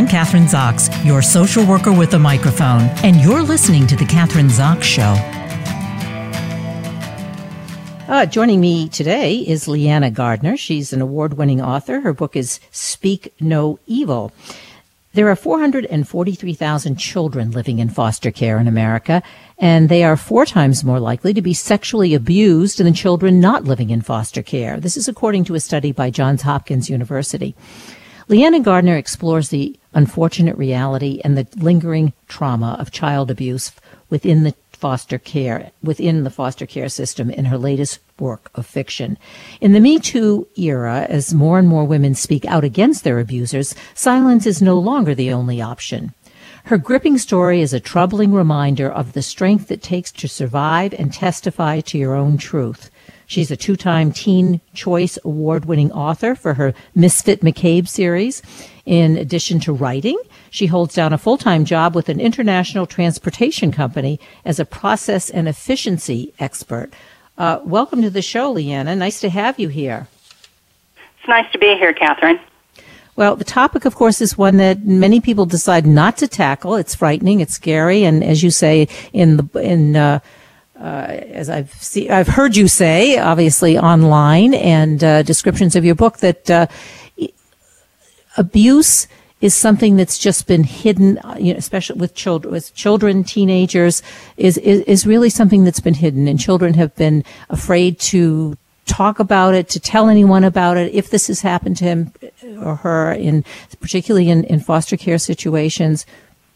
I'm Kathryn Zox, your social worker with a microphone, and you're listening to The Kathryn Zox Show. Uh, joining me today is Liana Gardner. She's an award winning author. Her book is Speak No Evil. There are 443,000 children living in foster care in America, and they are four times more likely to be sexually abused than children not living in foster care. This is according to a study by Johns Hopkins University. Liana Gardner explores the unfortunate reality and the lingering trauma of child abuse within the foster care within the foster care system in her latest work of fiction. In the Me Too era, as more and more women speak out against their abusers, silence is no longer the only option. Her gripping story is a troubling reminder of the strength it takes to survive and testify to your own truth. She's a two-time Teen Choice Award-winning author for her Misfit McCabe series. In addition to writing, she holds down a full-time job with an international transportation company as a process and efficiency expert. Uh, welcome to the show, Liana. Nice to have you here. It's nice to be here, Kathryn. Well, the topic, of course, is one that many people decide not to tackle. It's frightening, it's scary, and as you say in the in uh, uh, as I've see, I've heard you say, obviously online and uh, descriptions of your book that uh, abuse is something that's just been hidden, uh, you know, especially with children, with children, teenagers, is, is is really something that's been hidden, and children have been afraid to talk about it, to tell anyone about it. If this has happened to him or her, in particularly in, in foster care situations,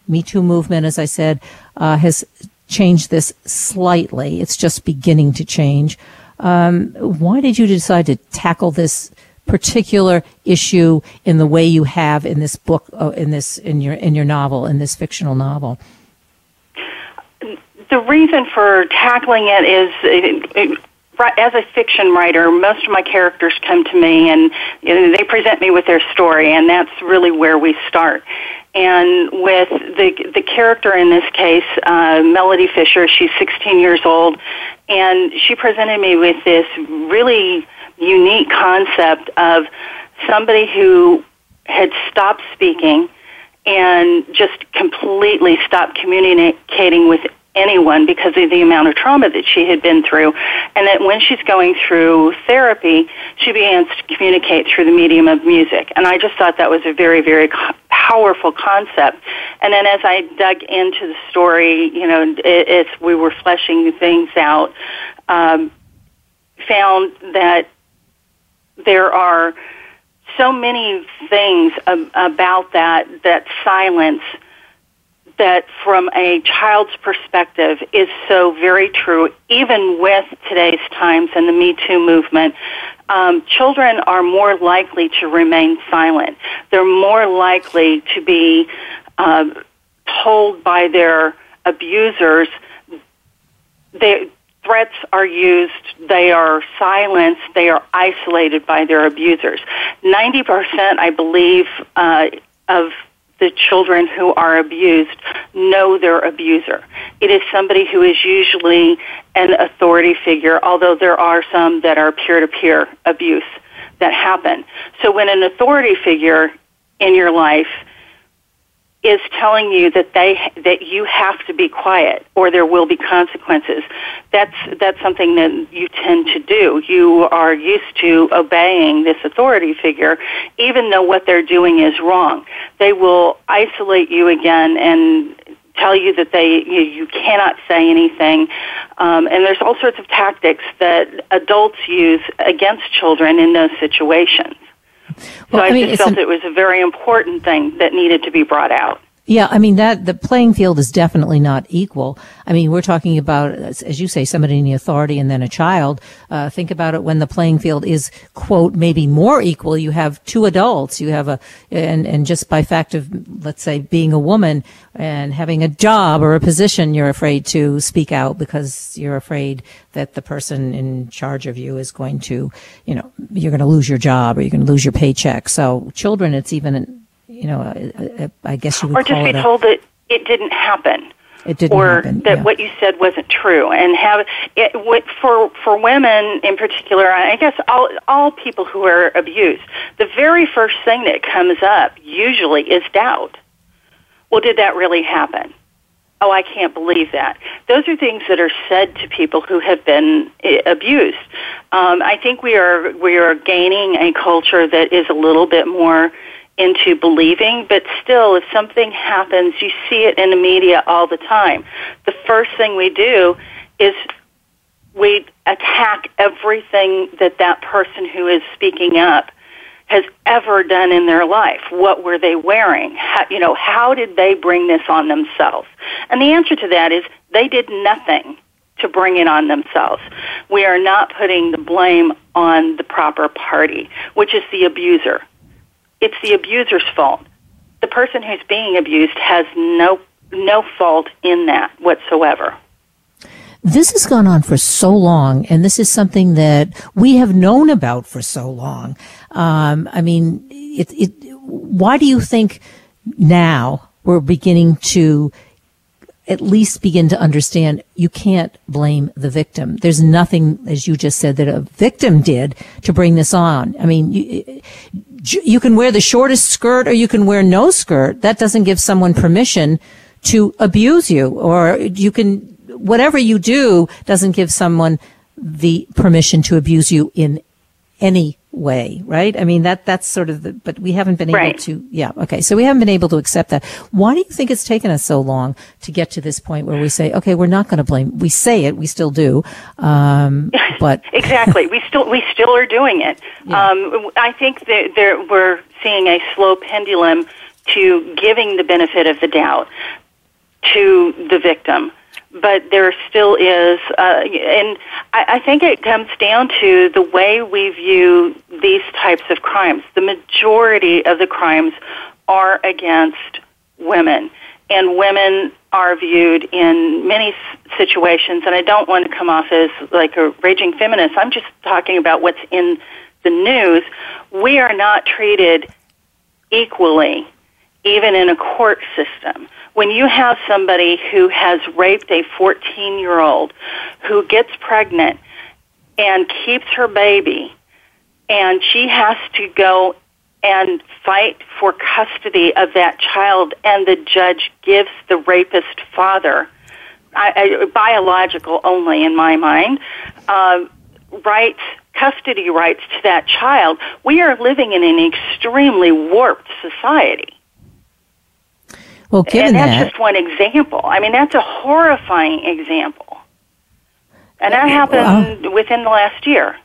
Me Too movement, as I said, uh, has change this slightly. It's just beginning to change. Um, why did you decide to tackle this particular issue in the way you have in this book, uh, in this in your in your novel, in this fictional novel? The reason for tackling it is. It, it, as a fiction writer, most of my characters come to me and you know, they present me with their story, and that's really where we start and with the the character in this case, uh, Melody Fisher. She's 16 years old, and she presented me with this really unique concept of somebody who had stopped speaking and just completely stopped communicating with anyone because of the amount of trauma that she had been through. And that when she's going through therapy, she begins to communicate through the medium of music. And I just thought that was a very, very powerful concept. And then as I dug into the story, you know, as we were fleshing things out, um, found that there are so many things ab- about that that silence that from a child's perspective is so very true, even with today's times and the Me Too movement. Um, children are more likely to remain silent. They're more likely to be uh, told by their abusers. They, threats are used, they are silenced, they are isolated by their abusers. 90%, I believe, uh, of the children who are abused know their abuser. It is somebody who is usually an authority figure, although there are some that are peer to peer abuse that happen. So when an authority figure in your life is telling you that they that you have to be quiet or there will be consequences. That's that's something that you tend to do. You are used to obeying this authority figure, even though what they're doing is wrong. They will isolate you again and tell you that they you, you cannot say anything, um, and there's all sorts of tactics that adults use against children in those situations. Well, so I, I mean, just felt an, it was a very important thing that needed to be brought out. Yeah, I mean that the playing field is definitely not equal. I mean, we're talking about, as you say, somebody in the authority and then a child. Uh, think about it when the playing field is quote maybe more equal. You have two adults. You have a and and just by fact of let's say being a woman and having a job or a position, you're afraid to speak out because you're afraid that the person in charge of you is going to, you know, you're going to lose your job or you're going to lose your paycheck. So children, it's even you know, I, I guess you would or just be told that it didn't happen. it didn't or happen. that yeah. what you said wasn't true, and have it for for women in particular. I guess all all people who are abused, the very first thing that comes up usually is doubt. Well, did that really happen? Oh, I can't believe that. Those are things that are said to people who have been eh, abused. Um, I think we are we are gaining a culture that is a little bit more into believing, but still, if something happens, you see it in the media all the time. The first thing we do is we attack everything that that person who is speaking up has ever done in their life. What were they wearing? How, you know, how did they bring this on themselves? And the answer to that is they did nothing to bring it on themselves. We are not putting the blame on the proper party, which is the abuser it's the abuser's fault. The person who's being abused has no no fault in that whatsoever. This has gone on for so long, and this is something that we have known about for so long. Um, I mean, it, it, why do you think now we're beginning to at least begin to understand you can't blame the victim. There's nothing, as you just said, that a victim did to bring this on. I mean, you, you can wear the shortest skirt or you can wear no skirt. That doesn't give someone permission to abuse you or you can, whatever you do doesn't give someone the permission to abuse you in any way, right? I mean, that, that's sort of the, but we haven't been able right. to, yeah, okay. So we haven't been able to accept that. Why do you think it's taken us so long to get to this point where we say, okay, we're not going to blame, we say it, we still do, um, but. exactly. We still, we still are doing it. Yeah. Um, I think that there, we're seeing a slow pendulum to giving the benefit of the doubt to the victim but there still is, uh, and I, I think it comes down to the way we view these types of crimes. The majority of the crimes are against women, and women are viewed in many situations. And I don't want to come off as like a raging feminist. I'm just talking about what's in the news. We are not treated equally, even in a court system. When you have somebody who has raped a 14 year old who gets pregnant and keeps her baby and she has to go and fight for custody of that child and the judge gives the rapist father I, I, biological only in my mind uh, rights custody rights to that child we are living in an extremely warped society well, given and that's that, just one example. I mean, that's a horrifying example, and that happened within the last year.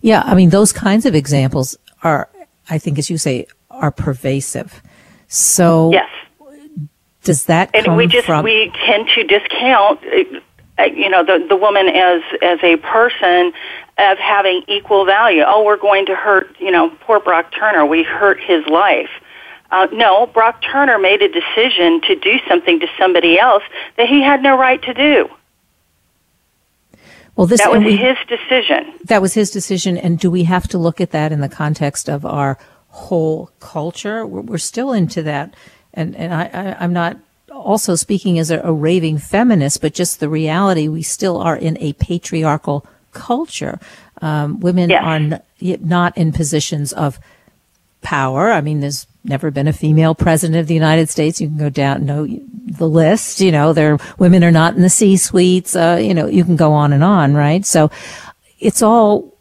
Yeah, I mean, those kinds of examples are, I think, as you say, are pervasive. So, yes, does that and we just from- we tend to discount, uh, you know, the the woman as as a person of having equal value. Oh, we're going to hurt, you know, poor Brock Turner. We hurt his life. Uh, no, Brock Turner made a decision to do something to somebody else that he had no right to do. Well, this that was we, his decision. That was his decision, and do we have to look at that in the context of our whole culture? We're, we're still into that, and and I, I am not also speaking as a, a raving feminist, but just the reality we still are in a patriarchal culture. Um, women yes. are n- not in positions of power. I mean, there's never been a female president of the United States. You can go down, know the list, you know, there, women are not in the C suites, uh, you know, you can go on and on, right? So it's all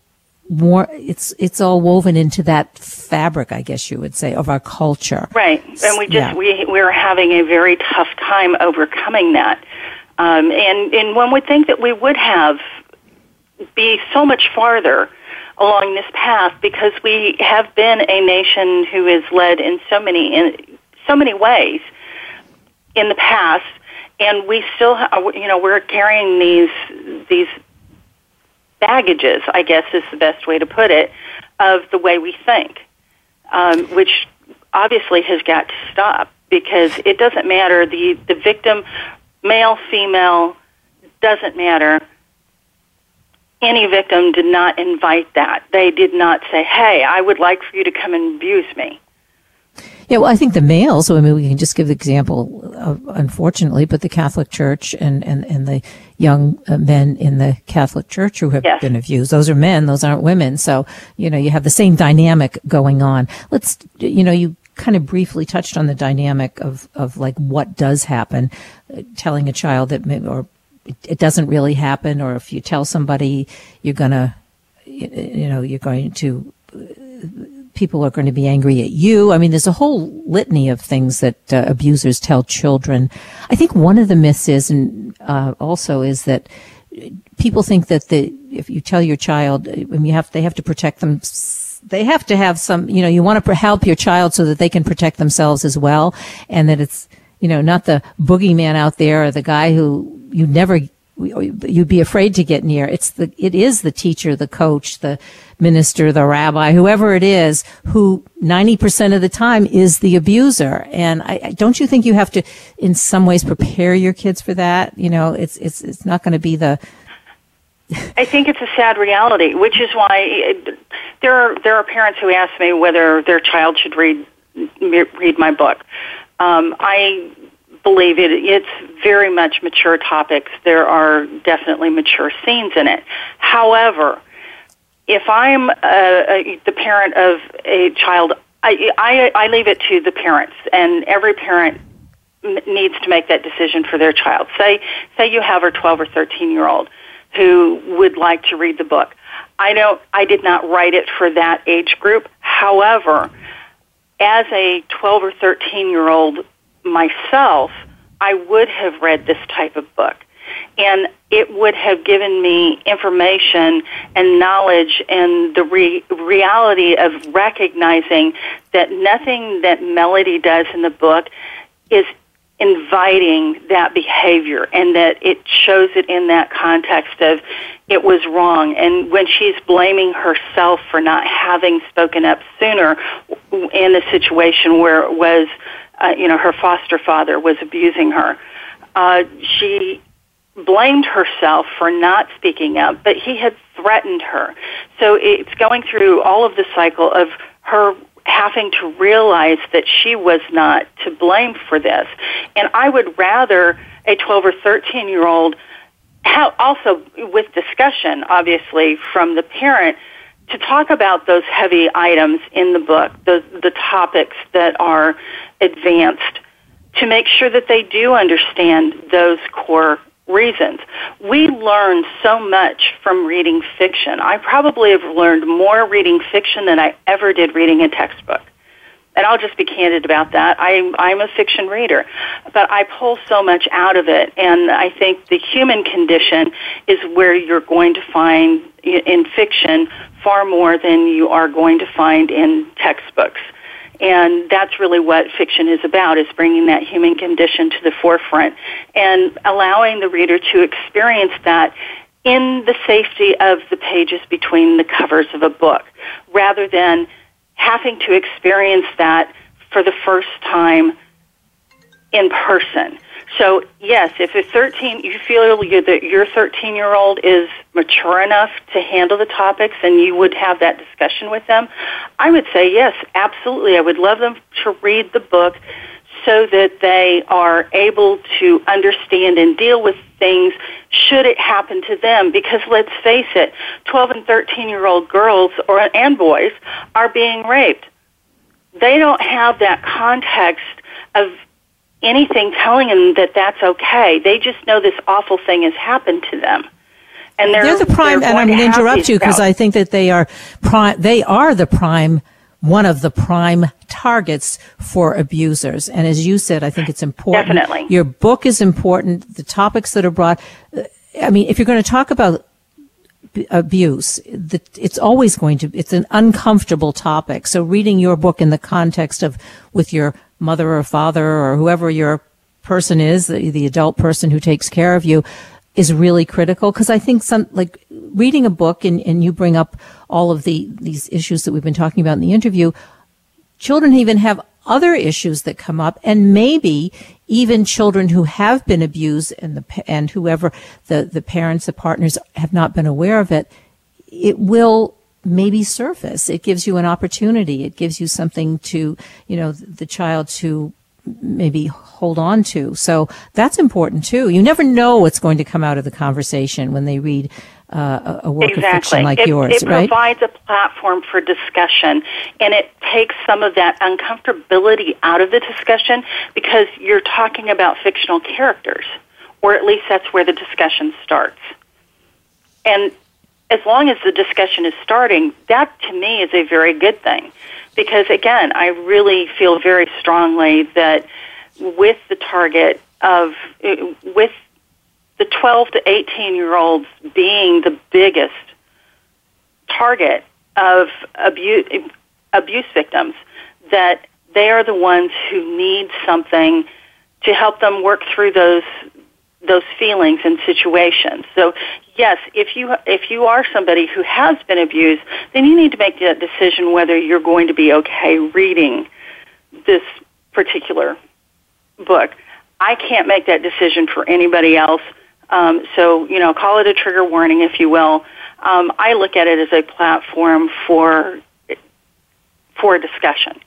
more, it's, it's all woven into that fabric, I guess you would say, of our culture. Right. And we just, Yeah. we, we're having a very tough time overcoming that. Um, and, and one would think that we would have be so much farther along this path because we have been a nation who is led in so many in so many ways in the past, and we still, ha- you know, we're carrying these these baggages. I guess is the best way to put it of the way we think, um, which obviously has got to stop because it doesn't matter the the victim, male, female, doesn't matter any victim did not invite that. They did not say, "Hey, I would like for you to come and abuse me." Yeah, well, I think the males, I mean, we can just give the example, of, unfortunately, but the Catholic Church and, and, and the young uh, men in the Catholic Church who have yes. been abused, those are men, those aren't women. So, you know, you have the same dynamic going on. Let's, you know, you kind of briefly touched on the dynamic of, of like what does happen, uh, telling a child that, may, or it doesn't really happen, or if you tell somebody you're gonna, you know, you're going to, people are going to be angry at you. I mean, there's a whole litany of things that uh, abusers tell children. I think one of the myths is, and uh, also is that people think that the if you tell your child, when you have they have to protect them. They have to have some, you know, you want to help your child so that they can protect themselves as well. And that it's, you know, not the boogeyman out there or the guy who you never you'd be afraid to get near. It's the, it is the teacher, the coach, the minister, the rabbi, whoever it is, who 90% of the time is the abuser. And I, don't you think you have to, in some ways, prepare your kids for that? You know, it's, it's, it's not going to be the, I think it's a sad reality, which is why it, there are there are parents who ask me whether their child should read read my book. Um, I believe it. It's very much mature topics. There are definitely mature scenes in it. However, if I'm uh, a, the parent of a child, I, I, I leave it to the parents, and every parent needs to make that decision for their child. Say, say you have a 12 or 13 year old who would like to read the book. I don't, I did not write it for that age group. However, as a 12 or 13 year old myself, I would have read this type of book. And it would have given me information and knowledge and the re- reality of recognizing that nothing that Melody does in the book is inviting that behavior and that it shows it in that context of it was wrong and when she's blaming herself for not having spoken up sooner in a situation where it was uh, you know, her foster father was abusing her. Uh, she blamed herself for not speaking up, but he had threatened her. So it's going through all of the cycle of her having to realize that she was not to blame for this. And I would rather a 12 or 13 year old, also with discussion, obviously, from the parent, to talk about those heavy items in the book, the, the topics that are advanced, to make sure that they do understand those core reasons. We learn so much from reading fiction. I probably have learned more reading fiction than I ever did reading a textbook. And I'll just be candid about that. I, I'm a fiction reader, but I pull so much out of it. And I think the human condition is where you're going to find in fiction far more than you are going to find in textbooks. And that's really what fiction is about, is bringing that human condition to the forefront and allowing the reader to experience that in the safety of the pages between the covers of a book, rather than having to experience that for the first time in person. So yes, if a 13, you feel that your 13 year old is mature enough to handle the topics and you would have that discussion with them, I would say yes, absolutely. I would love them to read the book so that they are able to understand and deal with things should it happen to them. Because let's face it 12 and 13 year old girls or and boys are being raped. They don't have that context of anything telling them that that's okay. They just know this awful thing has happened to them. And they're, they're the prime they're and i'm going to interrupt you because i think that they are prime they are the prime one of the prime targets for abusers. And as you said, I think it's important. Definitely. Your book is important. The topics that are brought. Uh, I mean, if you're going to talk about abuse, it's always going to, it's an uncomfortable topic. So reading your book in the context of with your mother or father or whoever your person is, the, the adult person who takes care of you, is really critical because I think some like reading a book and, and you bring up all of the these issues that we've been talking about in the interview. Children even have other issues that come up and maybe even children who have been abused and the and whoever the the parents the partners have not been aware of it it will maybe surface. It gives you an opportunity. It gives you something to, you know, the child to maybe hold on to. So that's important too. You never know what's going to come out of the conversation when they read uh, a work exactly. of fiction like it, yours, it right? provides a platform for discussion, and it takes some of that uncomfortability out of the discussion because you're talking about fictional characters, or at least that's where the discussion starts. And as long as the discussion is starting, that to me is a very good thing. Because again, I really feel very strongly that with the target of, with the 12 to 18 year olds being the biggest target of abuse, abuse victims, that they are the ones who need something to help them work through those those feelings and situations. So yes, if you if you are somebody who has been abused, then you need to make that decision whether you're going to be okay reading this particular book. I can't make that decision for anybody else. Um, so you know, call it a trigger warning, if you will. Um, I look at it as a platform for for discussion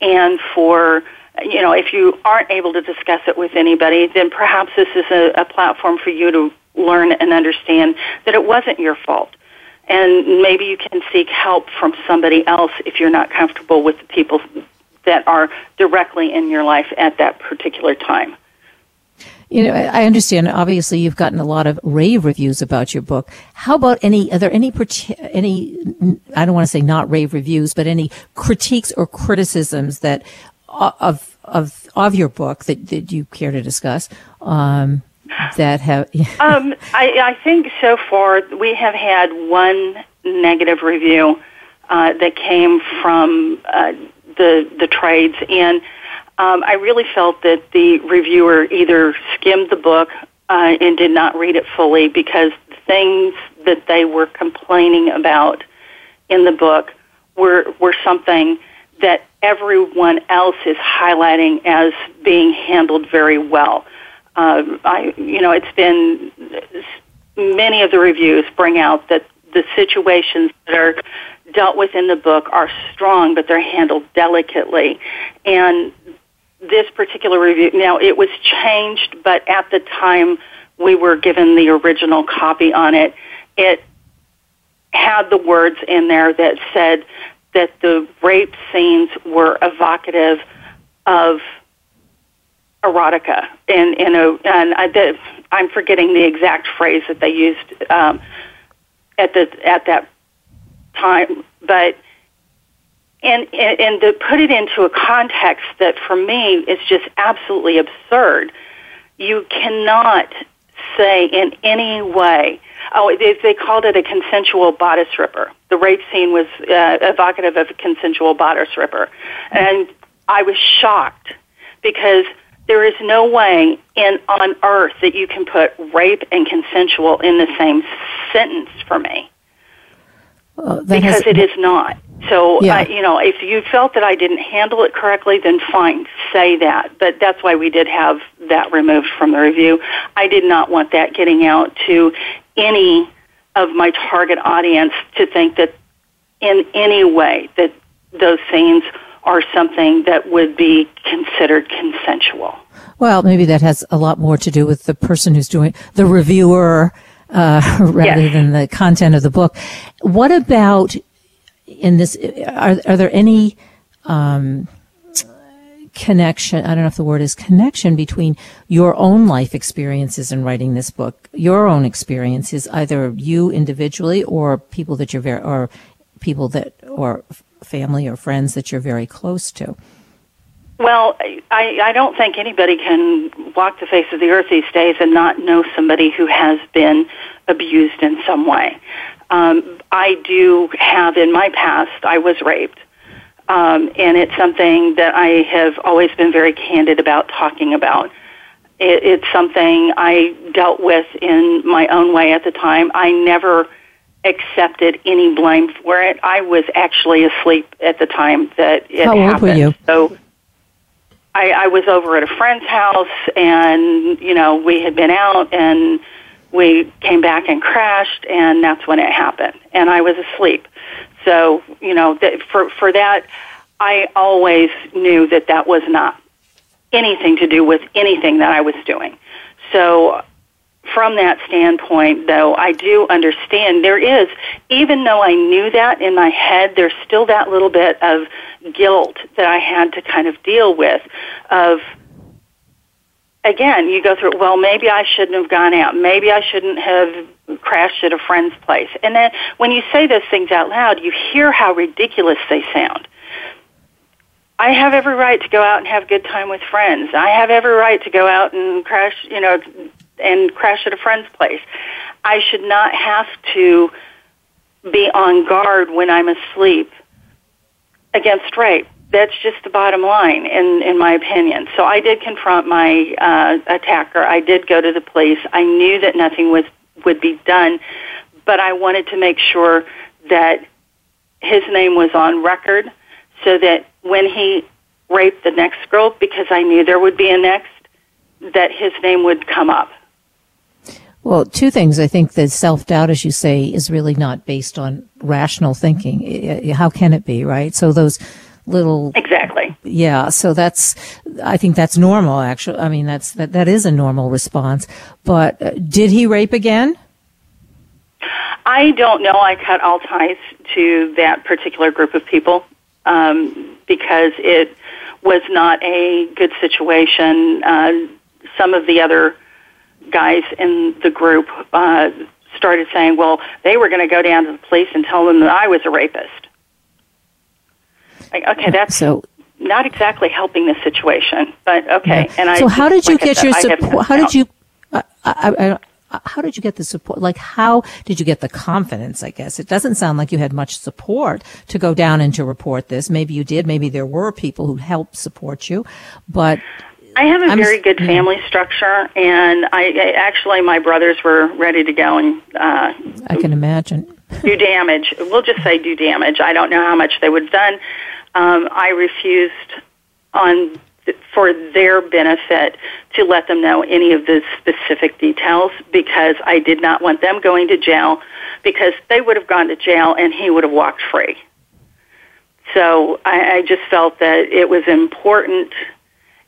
and for you know, if you aren't able to discuss it with anybody, then perhaps this is a, a platform for you to learn and understand that it wasn't your fault. And maybe you can seek help from somebody else if you're not comfortable with the people that are directly in your life at that particular time. You know, I understand. Obviously, you've gotten a lot of rave reviews about your book. How about any? Are there any any? I don't want to say not rave reviews, but any critiques or criticisms that of of of your book that, that you care to discuss um, that have um, I, I think so far we have had one negative review uh, that came from uh, the the trades and um, I really felt that the reviewer either skimmed the book uh, and did not read it fully because the things that they were complaining about in the book were were something that everyone else is highlighting as being handled very well. Uh, I, you know, it's been many of the reviews bring out that the situations that are dealt with in the book are strong, but they're handled delicately. And this particular review, now it was changed, but at the time we were given the original copy on it, it had the words in there that said that the rape scenes were evocative of erotica, and and, and I did, I'm forgetting the exact phrase that they used um, at the at that time, but and, and and to put it into a context that for me is just absolutely absurd. You cannot say in any way Oh, they, they called it a consensual bodice ripper. The rape scene was uh, evocative of a consensual bodice ripper. And I was shocked because there is no way in on earth that you can put rape and consensual in the same sentence for me. Well, because has, it is not. So, yeah. you know, if you felt that I didn't handle it correctly, then fine, say that. But that's why we did have that removed from the review. I did not want that getting out to any of my target audience to think that in any way that those scenes are something that would be considered consensual. Well, maybe that has a lot more to do with the person who's doing the reviewer uh, rather yes. than the content of the book. What about in this? Are, are there any um, connection, I don't know if the word is connection between your own life experiences in writing this book, your own experiences, either you individually or people that you're very, or people that, or family or friends that you're very close to. Well, I, I don't think anybody can walk the face of the earth these days and not know somebody who has been abused in some way. Um, I do have in my past, I was raped. Um, and it's something that I have always been very candid about talking about. It, it's something I dealt with in my own way at the time. I never accepted any blame for it. I was actually asleep at the time that it How happened. old were you? So I, I was over at a friend's house, and you know we had been out, and we came back and crashed, and that's when it happened. And I was asleep. So, you know, that for for that, I always knew that that was not anything to do with anything that I was doing. So, from that standpoint, though, I do understand there is, even though I knew that in my head, there's still that little bit of guilt that I had to kind of deal with of again, you go through, well, maybe I shouldn't have gone out. Maybe I shouldn't have crashed at a friend's place. And then when you say those things out loud, you hear how ridiculous they sound. I have every right to go out and have a good time with friends. I have every right to go out and crash, you know, and crash at a friend's place. I should not have to be on guard when I'm asleep against rape that's just the bottom line in in my opinion so i did confront my uh attacker i did go to the police i knew that nothing was would be done but i wanted to make sure that his name was on record so that when he raped the next girl because i knew there would be a next that his name would come up well, two things. I think that self doubt, as you say, is really not based on rational thinking. How can it be, right? So those little exactly. Yeah so that's i think that's normal actually i mean that's that that is a normal response. But uh, did he rape again? I don't know. I cut all ties to that particular group of people um, because it was not a good situation. Uh, some of the other guys in the group uh, started saying well they were going to go down to the police and tell them that i was a rapist okay, that's so not exactly helping the situation, but okay. Yeah. And I so how did you get your support? How did you? Uh, I, I, how did you get the support? Like, how did you get the confidence? I guess it doesn't sound like you had much support to go down and to report this. Maybe you did. Maybe there were people who helped support you, but I have a I'm, very good family structure, and I, I actually my brothers were ready to go and. Uh, I can imagine. do damage. We'll just say do damage. I don't know how much they would have done um, I refused on for their benefit to let them know any of the specific details because I did not want them going to jail because they would have gone to jail and he would have walked free. So I, I just felt that it was important.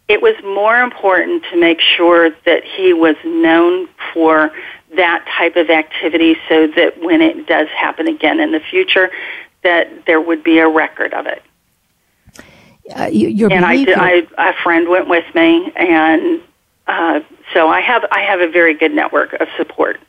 It was more important to make sure that he was known for that type of activity so that when it does happen again in the future, that there would be a record of it uh, your and I, did, I, a friend went with me, and uh, so I have I have a very good network of support.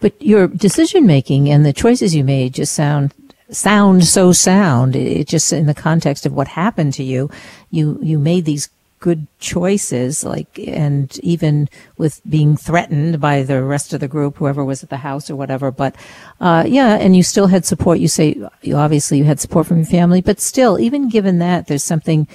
But your decision making and the choices you made just sound sound so sound. It just in the context of what happened to you, you you made these good choices, like, and even with being threatened by the rest of the group, whoever was at the house or whatever. But, uh, yeah, and you still had support. You say, you obviously you had support from your family, but still, even given that, there's something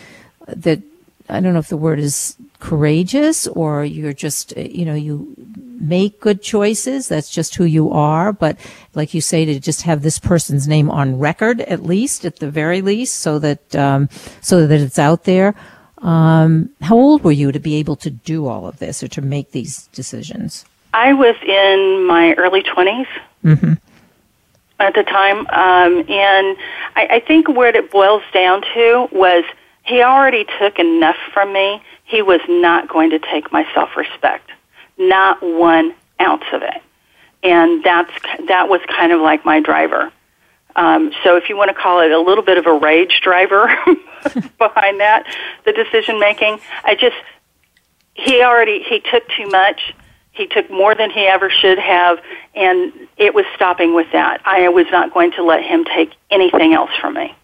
that, I don't know if the word is courageous or you're just, you know, you make good choices. That's just who you are. But like you say, to just have this person's name on record, at least, at the very least, so that, um, so that it's out there. Um, how old were you to be able to do all of this or to make these decisions? I was in my early 20s mm-hmm. at the time. Um, and I, I think what it boils down to was he already took enough from me. He was not going to take my self respect, not one ounce of it. And that's, that was kind of like my driver. Um, so if you want to call it a little bit of a rage driver behind that, the decision making, I just he already he took too much. He took more than he ever should have, and it was stopping with that. I was not going to let him take anything else from me.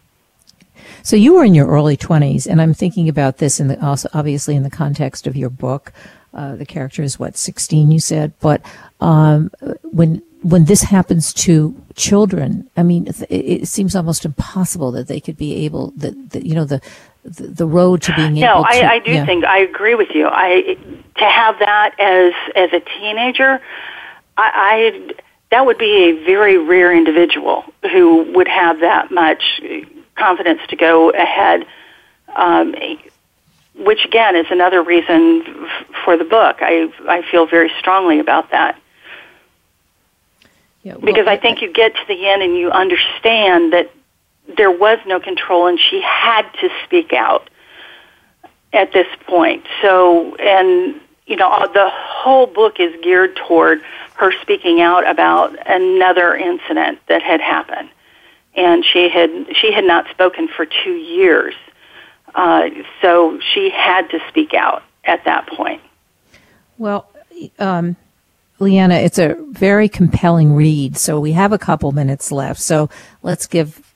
So you were in your early 20s, and I'm thinking about this in the, also obviously in the context of your book. Uh, the character is what 16, you said, but um, when when this happens to children, I mean, it, it, seems almost impossible that they could be able that, that you know the, the, road to being no, able. No, I, I do yeah. think I agree with you. I to have that as as a teenager, I, I that would be a very rare individual who would have that much confidence to go ahead. Um, which again is another reason f- for the book. I I feel very strongly about that. Yeah, well, because I think you get to the end and you understand that there was no control and she had to speak out at this point. So, and, you know, the whole book is geared toward her speaking out about another incident that had happened. And she had, she had not spoken for two years. Uh, so she had to speak out at that point. Well, um, Liana, it's a very compelling read. So we have a couple minutes left. So let's give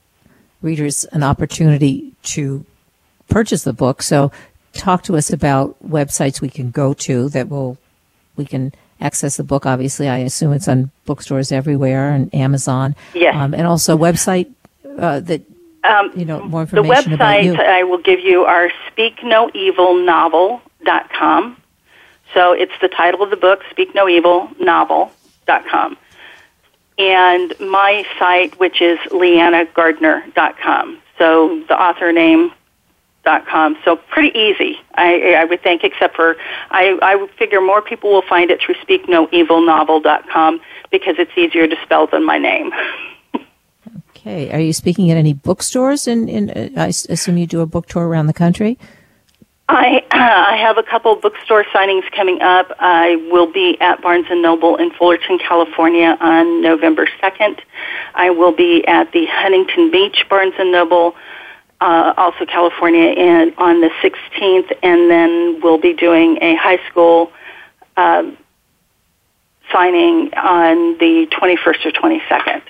readers an opportunity to purchase the book. So talk to us about websites we can go to that will we can access the book. Obviously, I assume it's on bookstores everywhere and Amazon. Yes, um, and also website uh, that um, you know more information the website I will give you are speaknoevilnovel.com. So it's the title of the book, Speak No Evil Novel.com. And my site, which is lianagardner.com. So the author name dot com. So pretty easy, I, I would think, except for I, I would figure more people will find it through speaknoevilnovel.com because it's easier to spell than my name. okay. Are you speaking at any bookstores? In, in uh, I assume you do a book tour around the country. I I have a couple bookstore signings coming up. I will be at Barnes and Noble in Fullerton, California on November 2nd. I will be at the Huntington Beach Barnes and Noble uh, also California and on the 16th and then we'll be doing a high school uh, signing on the 21st or 22nd.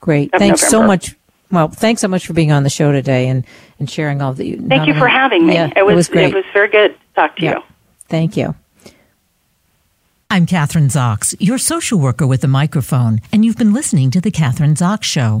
Great. Thanks November. so much well, thanks so much for being on the show today and, and sharing all the. Thank you for having me. Yeah, it, was, it was great. It was very good to talk to yeah. you. Thank you. I'm Kathryn Zox, your social worker with a microphone, and you've been listening to The Kathryn Zox Show.